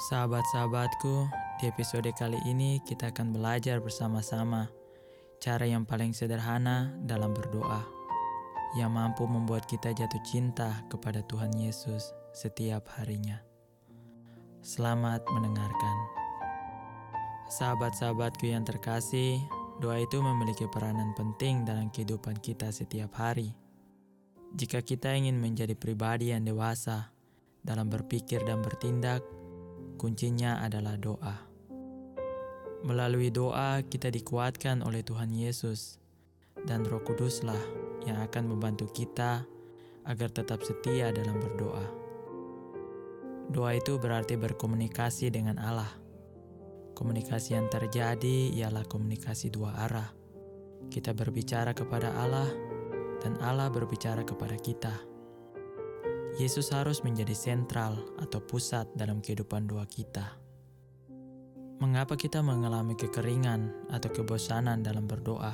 Sahabat-sahabatku, di episode kali ini kita akan belajar bersama-sama cara yang paling sederhana dalam berdoa yang mampu membuat kita jatuh cinta kepada Tuhan Yesus setiap harinya. Selamat mendengarkan. Sahabat-sahabatku yang terkasih, doa itu memiliki peranan penting dalam kehidupan kita setiap hari. Jika kita ingin menjadi pribadi yang dewasa dalam berpikir dan bertindak, kuncinya adalah doa. Melalui doa, kita dikuatkan oleh Tuhan Yesus, dan Roh Kuduslah yang akan membantu kita agar tetap setia dalam berdoa. Doa itu berarti berkomunikasi dengan Allah. Komunikasi yang terjadi ialah komunikasi dua arah. Kita berbicara kepada Allah, dan Allah berbicara kepada kita. Yesus harus menjadi sentral atau pusat dalam kehidupan doa kita. Mengapa kita mengalami kekeringan atau kebosanan dalam berdoa?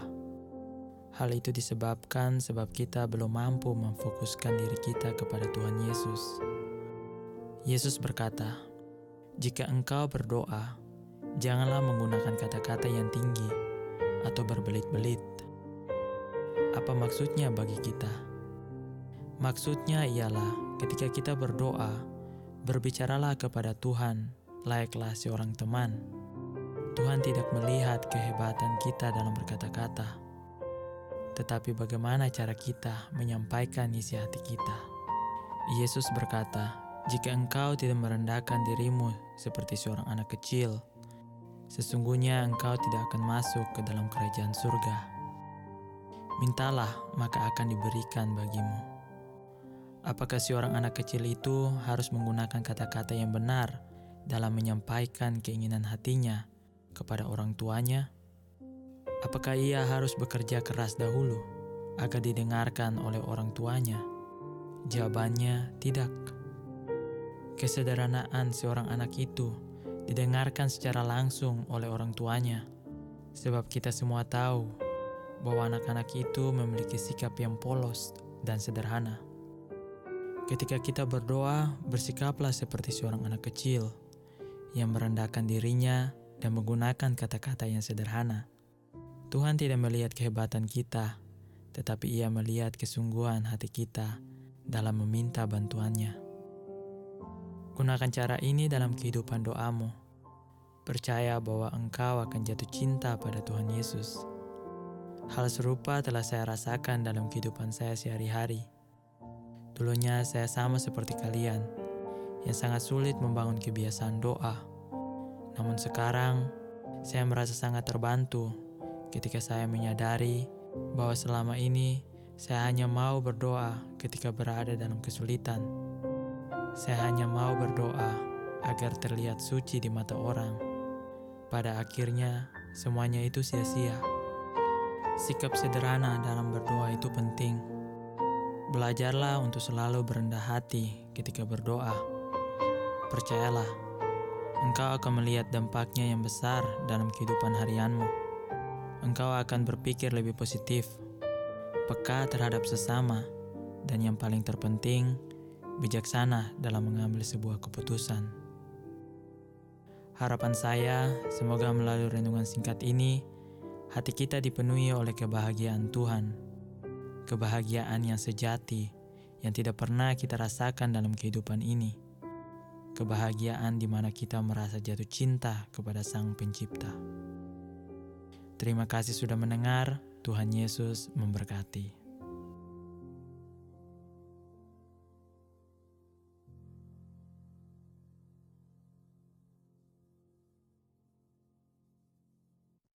Hal itu disebabkan sebab kita belum mampu memfokuskan diri kita kepada Tuhan Yesus. Yesus berkata, "Jika engkau berdoa, janganlah menggunakan kata-kata yang tinggi atau berbelit-belit." Apa maksudnya bagi kita? Maksudnya ialah Ketika kita berdoa, berbicaralah kepada Tuhan, layaklah seorang teman. Tuhan tidak melihat kehebatan kita dalam berkata-kata, tetapi bagaimana cara kita menyampaikan isi hati kita. Yesus berkata, "Jika engkau tidak merendahkan dirimu seperti seorang anak kecil, sesungguhnya engkau tidak akan masuk ke dalam kerajaan surga. Mintalah, maka akan diberikan bagimu." Apakah seorang anak kecil itu harus menggunakan kata-kata yang benar dalam menyampaikan keinginan hatinya kepada orang tuanya? Apakah ia harus bekerja keras dahulu agar didengarkan oleh orang tuanya? Jawabannya tidak. Kesederhanaan seorang anak itu didengarkan secara langsung oleh orang tuanya, sebab kita semua tahu bahwa anak-anak itu memiliki sikap yang polos dan sederhana. Ketika kita berdoa, bersikaplah seperti seorang anak kecil yang merendahkan dirinya dan menggunakan kata-kata yang sederhana. Tuhan tidak melihat kehebatan kita, tetapi Ia melihat kesungguhan hati kita dalam meminta bantuannya. Gunakan cara ini dalam kehidupan doamu. Percaya bahwa engkau akan jatuh cinta pada Tuhan Yesus. Hal serupa telah saya rasakan dalam kehidupan saya sehari-hari. Dulunya saya sama seperti kalian, yang sangat sulit membangun kebiasaan doa. Namun sekarang, saya merasa sangat terbantu ketika saya menyadari bahwa selama ini saya hanya mau berdoa ketika berada dalam kesulitan. Saya hanya mau berdoa agar terlihat suci di mata orang. Pada akhirnya, semuanya itu sia-sia. Sikap sederhana dalam berdoa itu penting Belajarlah untuk selalu berendah hati ketika berdoa. Percayalah, engkau akan melihat dampaknya yang besar dalam kehidupan harianmu. Engkau akan berpikir lebih positif, peka terhadap sesama, dan yang paling terpenting, bijaksana dalam mengambil sebuah keputusan. Harapan saya, semoga melalui renungan singkat ini, hati kita dipenuhi oleh kebahagiaan Tuhan kebahagiaan yang sejati yang tidak pernah kita rasakan dalam kehidupan ini. Kebahagiaan di mana kita merasa jatuh cinta kepada Sang Pencipta. Terima kasih sudah mendengar. Tuhan Yesus memberkati.